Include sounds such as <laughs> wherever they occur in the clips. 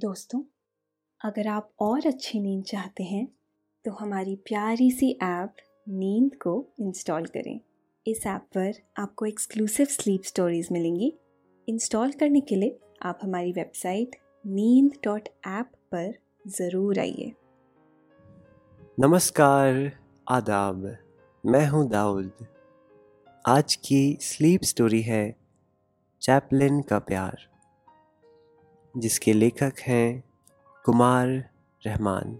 दोस्तों, अगर आप और अच्छी नींद चाहते हैं तो हमारी प्यारी सी ऐप नींद को इंस्टॉल करें। इस ऐप पर आपको एक्सक्लूसिव स्लीप स्टोरीज मिलेंगी। इंस्टॉल करने के लिए आप हमारी वेबसाइट नींद डॉट ऐप पर ज़रूर आइए। नमस्कार, आदाब। मैं हूँ दाऊद। आज की स्लीप स्टोरी है चैपलिन का प्यार। जिसके लेखक हैं कुमार रहमान।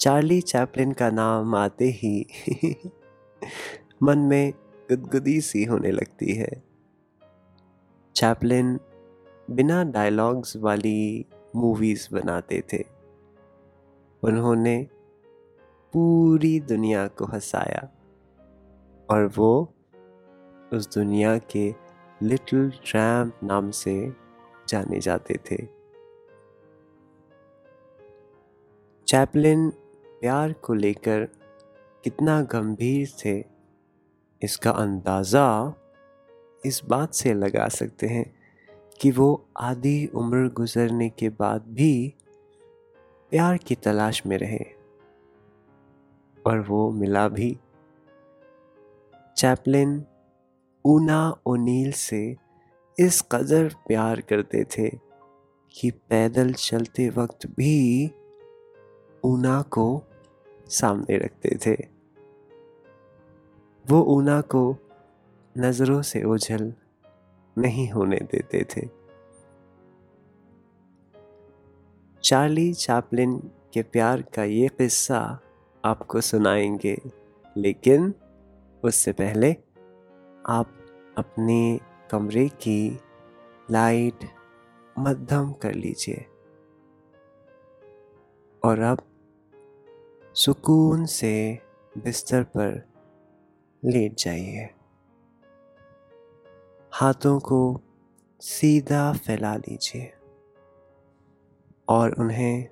चार्ली चैपलिन का नाम आते ही <laughs> मन में गुदगुदी सी होने लगती है। चैपलिन बिना डायलॉग्स वाली मूवीज़ बनाते थे। उन्होंने पूरी दुनिया को हंसाया और वो उस दुनिया के लिटिल ट्रैम्प नाम से जाने जाते थे। चैपलिन प्यार को लेकर कितना गंभीर थे, इसका अंदाज़ा इस बात से लगा सकते हैं कि वो आधी उम्र गुजरने के बाद भी प्यार की तलाश में रहे। और वो मिला भी। चैपलिन ऊना ओनील से इस कदर प्यार करते थे कि पैदल चलते वक्त भी ऊना को सामने रखते थे। वो ऊना को नज़रों से ओझल नहीं होने देते थे। चार्ली चैपलिन के प्यार का ये किस्सा आपको सुनाएँगे, लेकिन उससे पहले आप अपनी कमरे की लाइट मध्यम कर लीजिए। और अब सुकून से बिस्तर पर लेट जाइए। हाथों को सीधा फैला लीजिए और उन्हें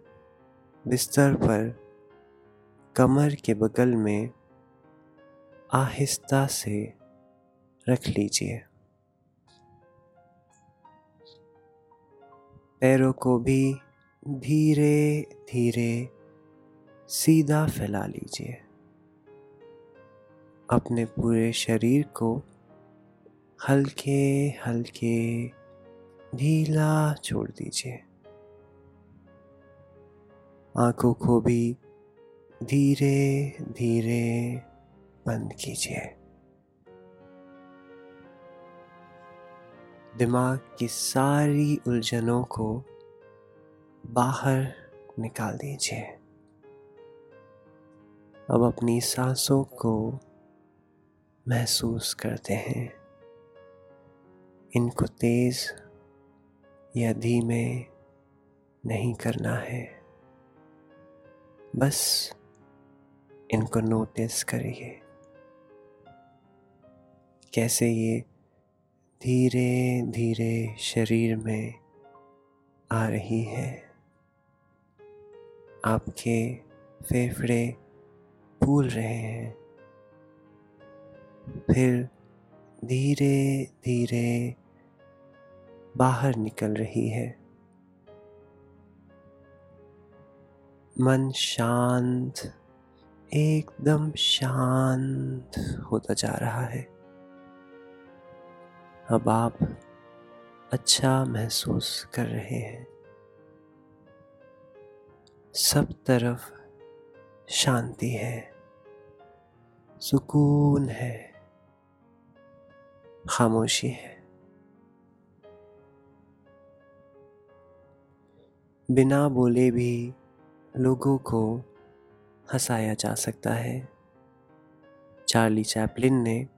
बिस्तर पर कमर के बगल में आहिस्ता से रख लीजिए। पैरों को भी धीरे धीरे सीधा फैला लीजिए। अपने पूरे शरीर को हल्के हल्के ढीला छोड़ दीजिए। आँखों को भी धीरे धीरे बंद कीजिए। दिमाग की सारी उलझनों को बाहर निकाल दीजिए। अब अपनी सांसों को महसूस करते हैं। इनको तेज या धीमे नहीं करना है। बस इनको नोटिस करिए। कैसे ये धीरे धीरे शरीर में आ रही है। आपके फेफड़े फूल रहे हैं। फिर धीरे धीरे बाहर निकल रही है। मन शांत, एकदम शांत होता जा रहा है। अब आप अच्छा महसूस कर रहे हैं। सब तरफ़ शांति है, सुकून है, खामोशी है। बिना बोले भी लोगों को हंसाया जा सकता है। चार्ली चैपलिन ने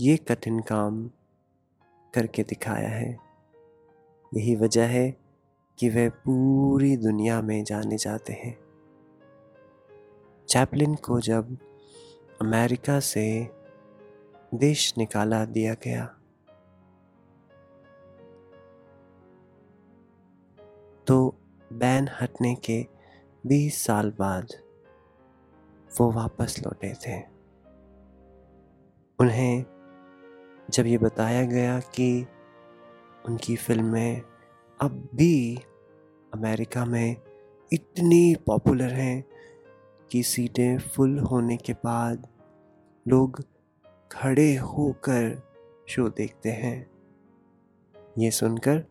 ये कठिन काम करके दिखाया है। यही वजह है कि वह पूरी दुनिया में जाने जाते हैं। चैपलिन को जब अमेरिका से देश निकाला दिया गया तो बैन हटने के 20 साल बाद वो वापस लौटे थे। उन्हें जब ये बताया गया कि उनकी फ़िल्में अब भी अमेरिका में इतनी पॉपुलर हैं कि सीटें फुल होने के बाद लोग खड़े होकर शो देखते हैं। ये सुनकर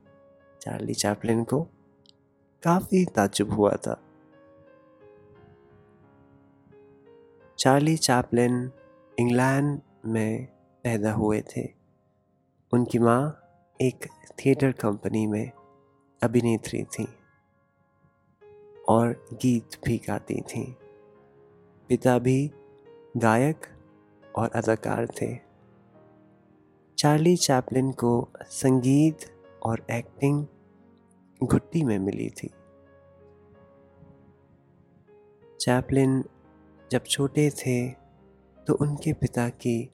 चार्ली चैपलिन को काफ़ी ताजुब हुआ था। चार्ली चैपलिन इंग्लैंड में पैदा हुए थे। उनकी माँ एक थिएटर कंपनी में अभिनेत्री थी और गीत भी गाती थी। पिता भी गायक और अदाकार थे। चार्ली चैपलिन को संगीत और एक्टिंग घुट्टी में मिली थी। चैपलिन जब छोटे थे तो उनके पिता की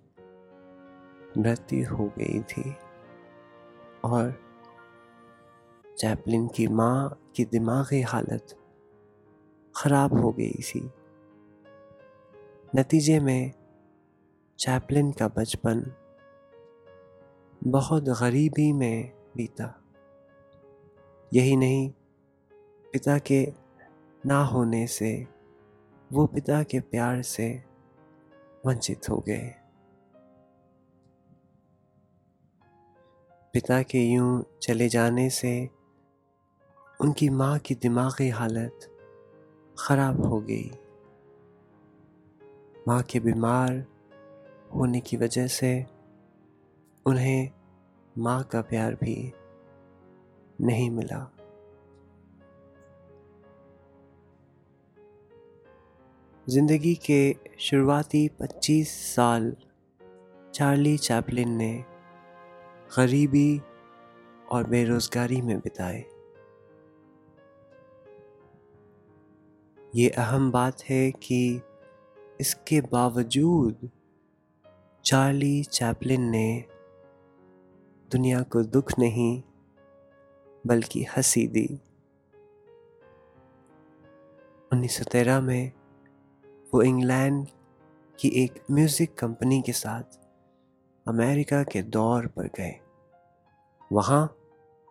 मृत्यु हो गई थी। और चैपलिन की माँ की दिमागी हालत ख़राब हो गई थी। नतीजे में चैपलिन का बचपन बहुत गरीबी में बीता। यही नहीं, पिता के ना होने से वो पिता के प्यार से वंचित हो गए। पिता के यूँ चले जाने से उनकी माँ की दिमागी हालत ख़राब हो गई। माँ के बीमार होने की वजह से उन्हें माँ का प्यार भी नहीं मिला। ज़िंदगी के शुरुआती 25 साल चार्ली चैपलिन ने गरीबी और बेरोज़गारी में बिताए। ये अहम बात है कि इसके बावजूद चार्ली चैपलिन ने दुनिया को दुख नहीं, बल्कि हँसी दी। 1913 में वो इंग्लैंड की एक म्यूज़िक कंपनी के साथ अमेरिका के दौर पर गए। वहाँ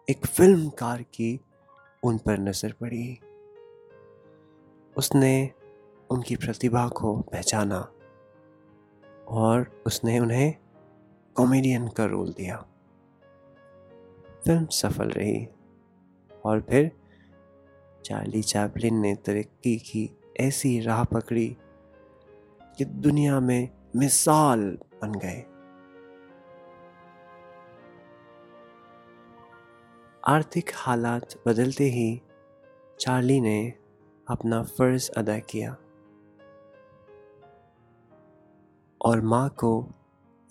एक फिल्मकार की उन पर नज़र पड़ी। उसने उनकी प्रतिभा को पहचाना और उसने उन्हें कॉमेडियन का रोल दिया। फ़िल्म सफल रही और फिर चार्ली चैपलिन ने तरक्की की ऐसी राह पकड़ी कि दुनिया में मिसाल बन गए। आर्थिक हालात बदलते ही चार्ली ने अपना फ़र्ज़ अदा किया। और माँ को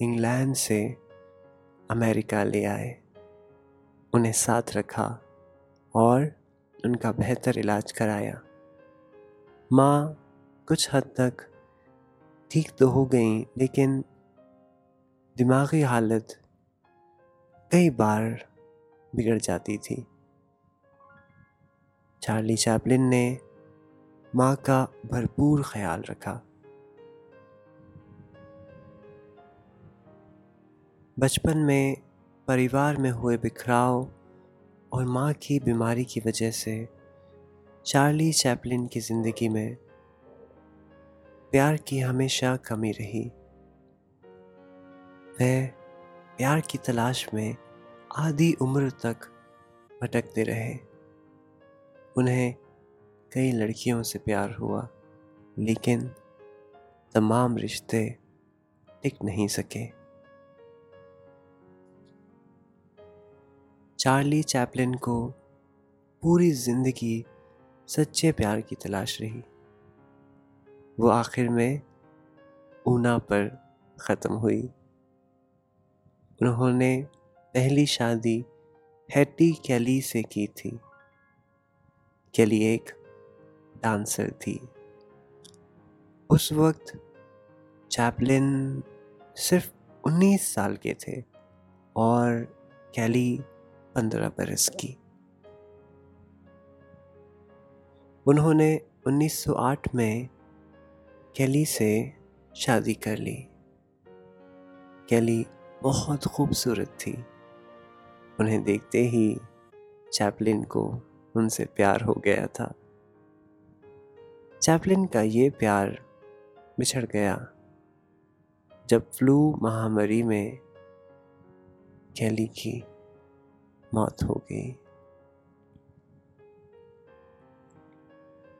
इंग्लैंड से अमेरिका ले आए। उन्हें साथ रखा और उनका बेहतर इलाज कराया। माँ कुछ हद तक ठीक तो हो गई, लेकिन दिमागी हालत कई बार बिगड़ जाती थी। चार्ली चैपलिन ने माँ का भरपूर ख्याल रखा। बचपन में परिवार में हुए बिखराव और माँ की बीमारी की वजह से चार्ली चैपलिन की ज़िंदगी में प्यार की हमेशा कमी रही। वह प्यार की तलाश में आधी उम्र तक भटकते रहे। उन्हें कई लड़कियों से प्यार हुआ, लेकिन तमाम रिश्ते टिक नहीं सके। चार्ली चैपलिन को पूरी ज़िंदगी सच्चे प्यार की तलाश रही। वो आखिर में ऊना पर ख़त्म हुई। उन्होंने पहली शादी हैटी कैली से की थी। कैली एक डांसर थी। उस वक्त चैपलिन सिर्फ़ 19 साल के थे और कैली 15 बरस की। उन्होंने 1908 में कैली से शादी कर ली। कैली बहुत खूबसूरत थी। उन्हें देखते ही चैपलिन को उनसे प्यार हो गया था। चैपलिन का ये प्यार बिछड़ गया जब फ्लू महामारी में कैली की मौत हो गई।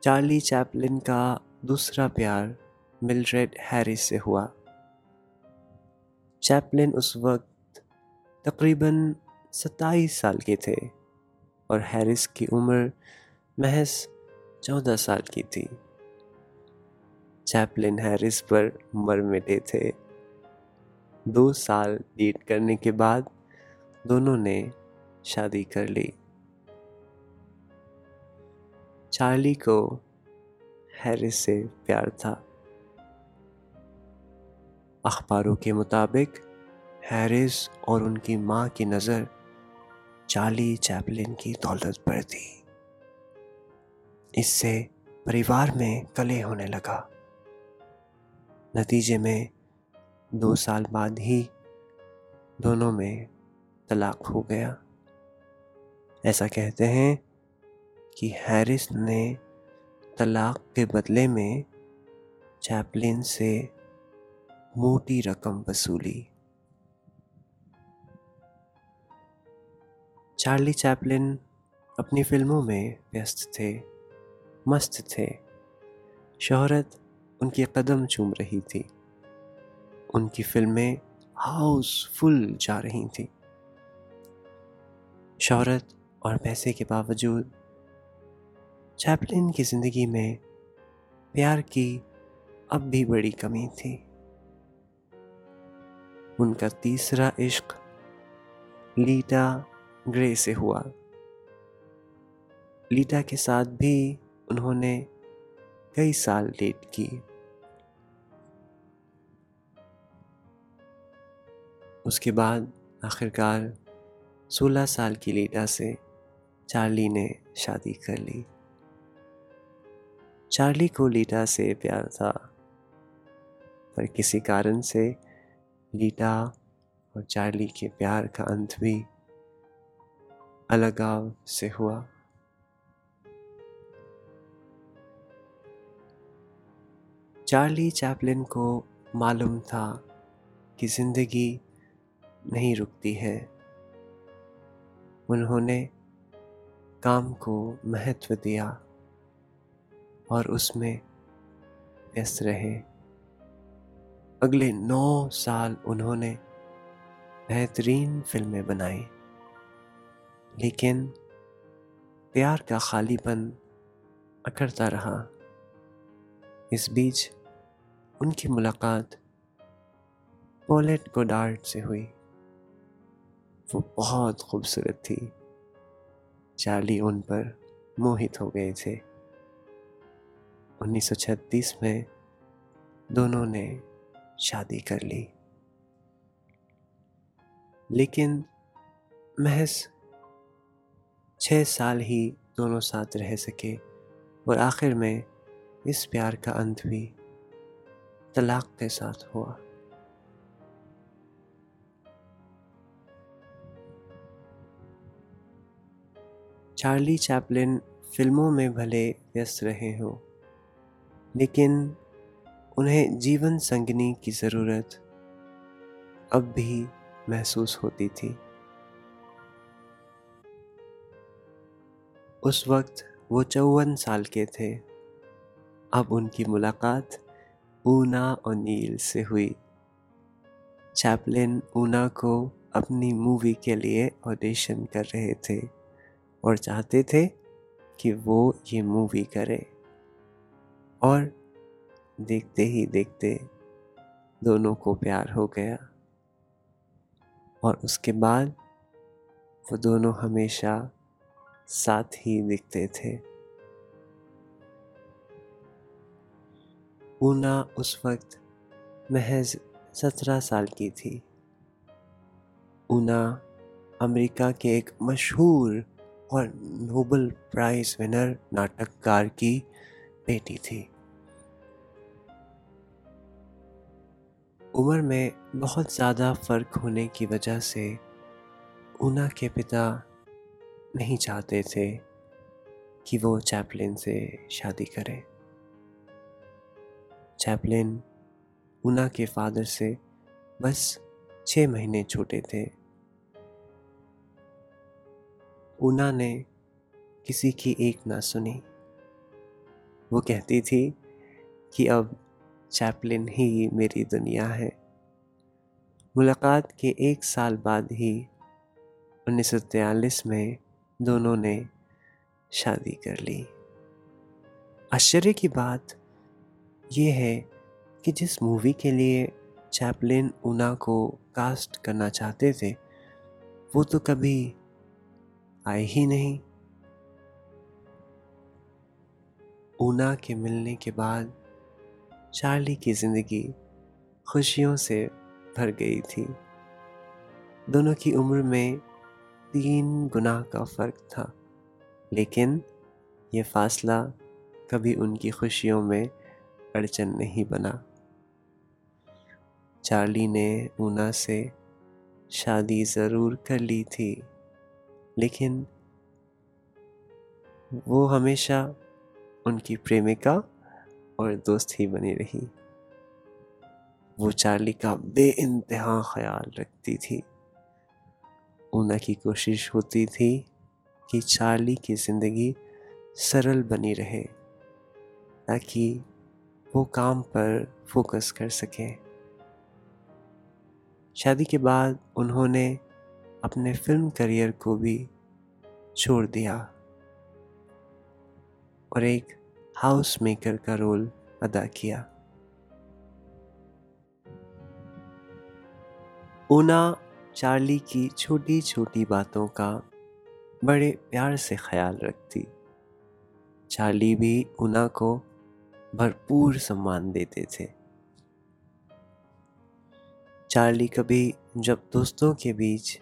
चार्ली चैपलिन का दूसरा प्यार मिलरेड हैरिस से हुआ। चैपलिन उस वक्त तकरीबन सत्ताईस साल के थे और हैरिस की उम्र महज चौदह साल की थी। चैपलिन हैरिस पर मर मिले थे। दो साल डेट करने के बाद दोनों ने शादी कर ली। चार्ली को हैरिस से प्यार था। अखबारों के मुताबिक हैरिस और उनकी माँ की नज़र चार्ली चैपलिन की दौलत पर थी। इससे परिवार में कले होने लगा। नतीजे में दो साल बाद ही दोनों में तलाक हो गया। ऐसा कहते हैं कि हैरिस ने तलाक के बदले में चैपलिन से मोटी रकम वसूली। चार्ली चैपलिन अपनी फ़िल्मों में व्यस्त थे, मस्त थे। शोहरत उनके कदम चूम रही थी। उनकी फ़िल्में हाउसफुल जा रही थी। शोहरत और पैसे के बावजूद चैपलिन की ज़िंदगी में प्यार की अब भी बड़ी कमी थी। उनका तीसरा इश्क लीटा ग्रे से हुआ। लीटा के साथ भी उन्होंने कई साल डेट की। उसके बाद आखिरकार 16 साल की लीटा से चार्ली ने शादी कर ली। चार्ली को लीटा से प्यार था, पर किसी कारण से लीटा और चार्ली के प्यार का अंत भी अलगाव से हुआ। चार्ली चैपलिन को मालूम था कि ज़िंदगी नहीं रुकती है। उन्होंने काम को महत्व दिया और उसमें व्यस्त रहे। अगले नौ साल उन्होंने बेहतरीन फ़िल्में बनाई। लेकिन प्यार का खालीपन अकड़ता रहा। इस बीच उनकी मुलाकात पोलेट गोडार्ड से हुई। वो बहुत खूबसूरत थी। चार्ली उन पर मोहित हो गए थे। 1936 में दोनों ने शादी कर ली। लेकिन महज छः साल ही दोनों साथ रह सके और आखिर में इस प्यार का अंत भी तलाक के साथ हुआ। चार्ली चैपलिन फ़िल्मों में भले व्यस्त रहे हों, लेकिन उन्हें जीवन संगनी की ज़रूरत अब भी महसूस होती थी। उस वक्त वो चौवन साल के थे। अब उनकी मुलाकात ऊना और नील से हुई। चैपलिन ऊना को अपनी मूवी के लिए ऑडिशन कर रहे थे और चाहते थे कि वो ये मूवी करे। और देखते ही देखते दोनों को प्यार हो गया। और उसके बाद वो दोनों हमेशा साथ ही दिखते थे। ऊना उस वक्त महज सत्रह साल की थी। ऊना अमेरिका के एक मशहूर और नोबल प्राइज विनर नाटककार की बेटी थी। उम्र में बहुत ज़्यादा फ़र्क होने की वजह से ऊना के पिता नहीं चाहते थे कि वो चैपलिन से शादी करें। चैपलिन उना के फादर से बस छः महीने छोटे थे। उना ने किसी की एक ना सुनी। वो कहती थी कि अब चैपलिन ही मेरी दुनिया है। मुलाकात के एक साल बाद ही 1943 में दोनों ने शादी कर ली। आश्चर्य की बात यह है कि जिस मूवी के लिए चैपलिन ऊना को कास्ट करना चाहते थे, वो तो कभी आए ही नहीं। ऊना के मिलने के बाद चार्ली की ज़िंदगी खुशियों से भर गई थी। दोनों की उम्र में तीन गुना का फ़र्क था। लेकिन ये फासला कभी उनकी खुशियों में अड़चन नहीं बना। चार्ली ने ऊना से शादी ज़रूर कर ली थी, लेकिन वो हमेशा उनकी प्रेमिका और दोस्त ही बनी रही। वो चार्ली का बे ख्याल रखती थी। ऊना की कोशिश होती थी कि चार्ली की ज़िंदगी सरल बनी रहे, ताकि वो काम पर फोकस कर सकें। शादी के बाद उन्होंने अपने फ़िल्म करियर को भी छोड़ दिया और एक हाउस मेकर का रोल अदा किया। ऊना चार्ली की छोटी छोटी बातों का बड़े प्यार से ख्याल रखती। चार्ली भी ऊना को भरपूर सम्मान देते थे। चार्ली कभी जब दोस्तों के बीच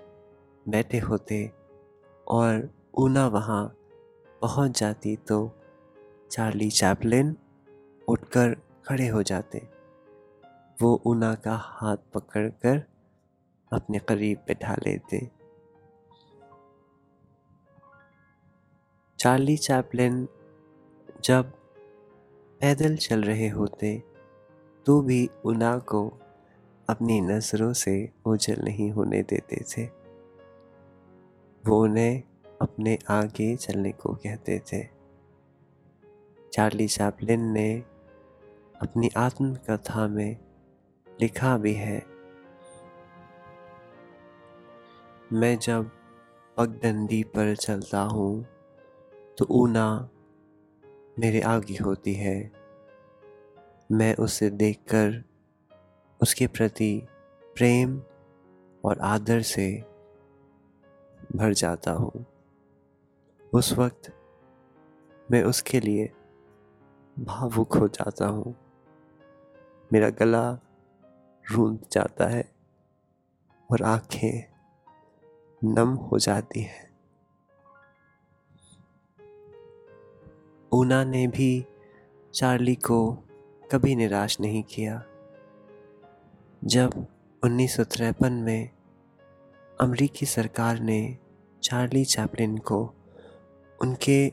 बैठे होते और ऊना वहाँ पहुँच जाती तो चार्ली चैपलिन उठकर खड़े हो जाते। वो ऊना का हाथ पकड़कर अपने करीब बैठा लेते। चार्ली चैपलिन जब पैदल चल रहे होते तो भी उना को अपनी नज़रों से ओझल नहीं होने देते थे। वो उन्हें अपने आगे चलने को कहते थे। चार्ली चैपलिन ने अपनी आत्मकथा में लिखा भी है मैं जब पगडंडी पर चलता हूँ तो ऊना मेरे आगे होती है। मैं उसे देखकर उसके प्रति प्रेम और आदर से भर जाता हूँ। उस वक्त मैं उसके लिए भावुक हो जाता हूँ। मेरा गला रूंध जाता है और आँखें नम हो जाती है। ऊना ने भी चार्ली को कभी निराश नहीं किया। जब उन्नीस सौ तिरपन में अमरीकी सरकार ने चार्ली चैपलिन को उनके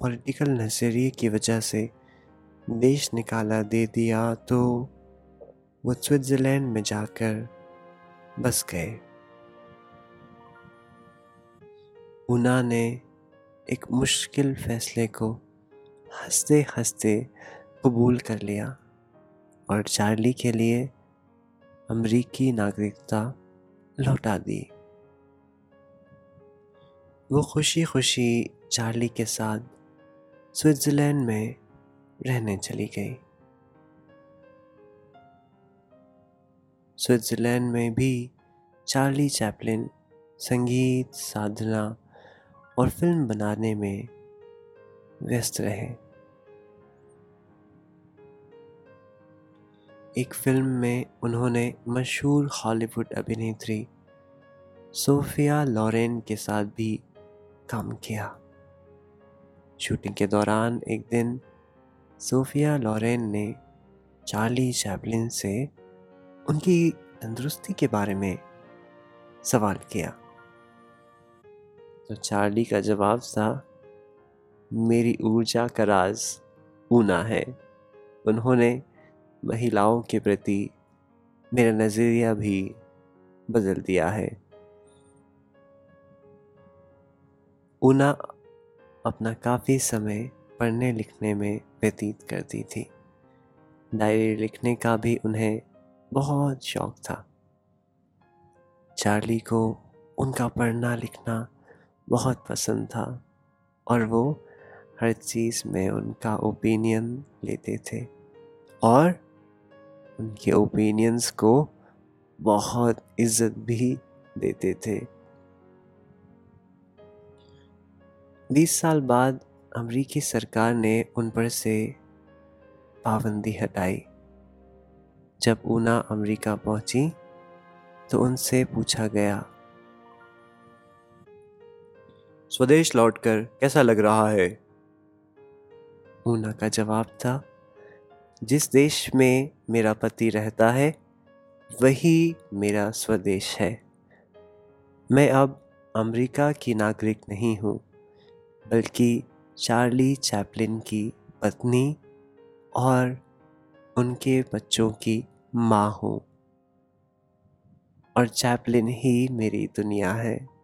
पॉलिटिकल नज़रिए की वजह से देश निकाला दे दिया तो वो स्विट्ज़रलैंड में जाकर बस गए। उना ने एक मुश्किल फैसले को हँसते हँसते कबूल कर लिया और चार्ली के लिए अमरीकी नागरिकता लौटा दी। वो खुशी खुशी चार्ली के साथ स्विट्ज़रलैंड में रहने चली गई। स्विट्ज़रलैंड में भी चार्ली चैपलिन संगीत, साधना और फ़िल्म बनाने में व्यस्त रहे। एक फ़िल्म में उन्होंने मशहूर हॉलीवुड अभिनेत्री सोफिया लॉरेन के साथ भी काम किया। शूटिंग के दौरान एक दिन सोफिया लॉरेन ने चार्ली चैपलिन से उनकी तंदुरुस्ती के बारे में सवाल किया। तो चार्ली का जवाब था, मेरी ऊर्जा का राज ऊना है। उन्होंने महिलाओं के प्रति मेरा नज़रिया भी बदल दिया है। ऊना अपना काफ़ी समय पढ़ने लिखने में व्यतीत करती थी। डायरी लिखने का भी उन्हें बहुत शौक था। चार्ली को उनका पढ़ना लिखना बहुत पसंद था और वो हर चीज़ में उनका ओपिनियन लेते थे और उनके ओपिनियंस को बहुत इज़्ज़त भी देते थे। बीस साल बाद अमरीकी सरकार ने उन पर से पाबंदी हटाई। जब ऊना अमेरिका पहुँची तो उनसे पूछा गया स्वदेश लौटकर कैसा लग रहा है? ऊना का जवाब था, जिस देश में मेरा पति रहता है, वही मेरा स्वदेश है। मैं अब अमेरिका की नागरिक नहीं हूँ, बल्कि चार्ली चैपलिन की पत्नी और उनके बच्चों की माँ हूँ। और चैपलिन ही मेरी दुनिया है।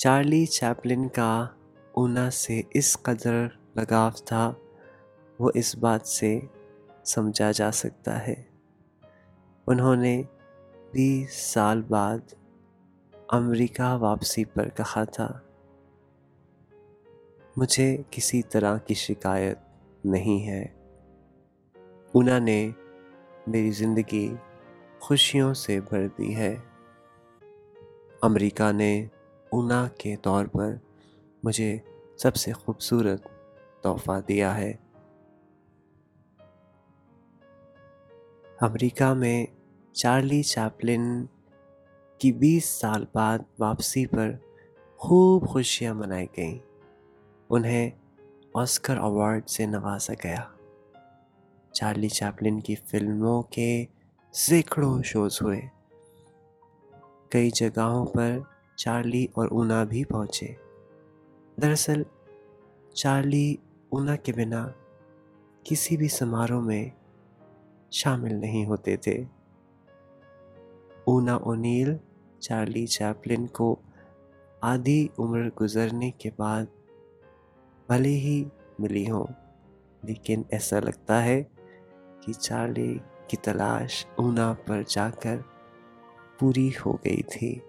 चार्ली चैपलिन का ऊना से इस कदर लगाव था, वो इस बात से समझा जा सकता है। उन्होंने बीस साल बाद अमेरिका वापसी पर कहा था, मुझे किसी तरह की शिकायत नहीं है। ऊना ने मेरी ज़िंदगी खुशियों से भर दी है। अमेरिका ने ऊना के तौर पर मुझे सबसे खूबसूरत तोहफा दिया है। अमेरिका में चार्ली चैपलिन की 20 साल बाद वापसी पर खूब खुशियाँ मनाई गईं। उन्हें ऑस्कर अवार्ड से नवाजा गया। चार्ली चैपलिन की फ़िल्मों के सैकड़ों शोज़ हुए। कई जगहों पर चार्ली और ऊना भी पहुँचे। दरअसल, चार्ली ऊना के बिना किसी भी समारोह में शामिल नहीं होते थे। ऊना ओनील, चार्ली चैपलिन को आधी उम्र गुजरने के बाद भले ही मिली हो, लेकिन ऐसा लगता है कि चार्ली की तलाश ऊना पर जाकर पूरी हो गई थी।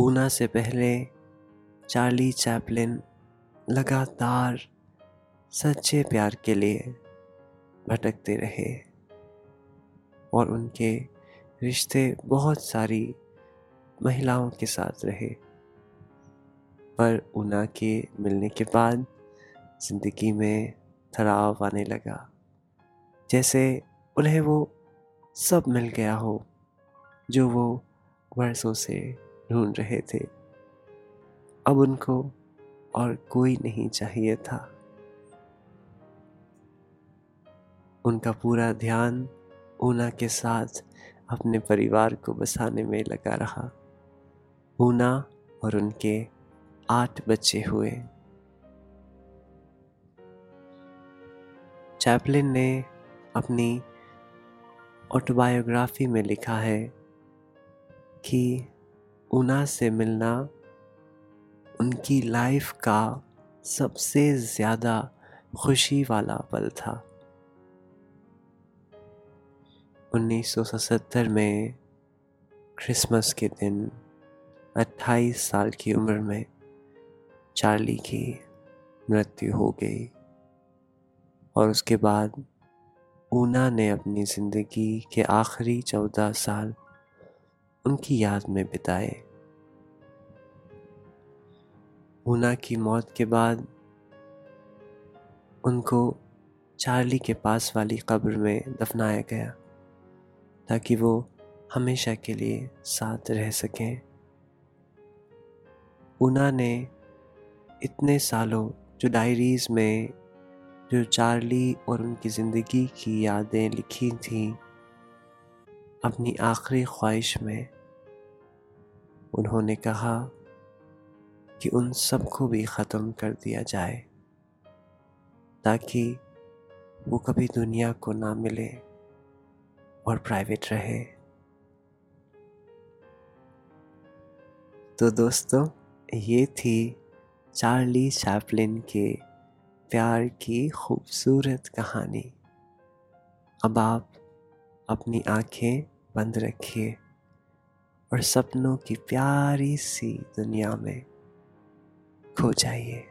ऊना से पहले चार्ली चैपलिन लगातार सच्चे प्यार के लिए भटकते रहे और उनके रिश्ते बहुत सारी महिलाओं के साथ रहे। पर ऊना के मिलने के बाद ज़िंदगी में थराव आने लगा। जैसे उन्हें वो सब मिल गया हो, जो वो वर्षों से ढूंढ रहे थे। अब उनको और कोई नहीं चाहिए था। उनका पूरा ध्यान ऊना के साथ अपने परिवार को बसाने में लगा रहा। ऊना और उनके आठ बच्चे हुए। चैपलिन ने अपनी ऑटोबायोग्राफी में लिखा है कि ऊना से मिलना उनकी लाइफ का सबसे ज़्यादा खुशी वाला पल था। 1977 में क्रिसमस के दिन 28 साल की उम्र में चार्ली की मृत्यु हो गई और उसके बाद ऊना ने अपनी ज़िंदगी के आखिरी चौदह साल उनकी याद में बिताए। ऊना की मौत के बाद उनको चार्ली के पास वाली कब्र में दफनाया गया, ताकि वो हमेशा के लिए साथ रह सकें। ऊना ने इतने सालों जो डायरीज़ में जो चार्ली और उनकी ज़िंदगी की यादें लिखी थीं अपनी आखिरी ख्वाहिश में उन्होंने कहा कि उन सबको भी ख़त्म कर दिया जाए, ताकि वो कभी दुनिया को ना मिले और प्राइवेट रहे। तो दोस्तों, ये थी चार्ली चैपलिन के प्यार की खूबसूरत कहानी। अब आप अपनी आँखें बंद रखिए और सपनों की प्यारी सी दुनिया में खो जाइए।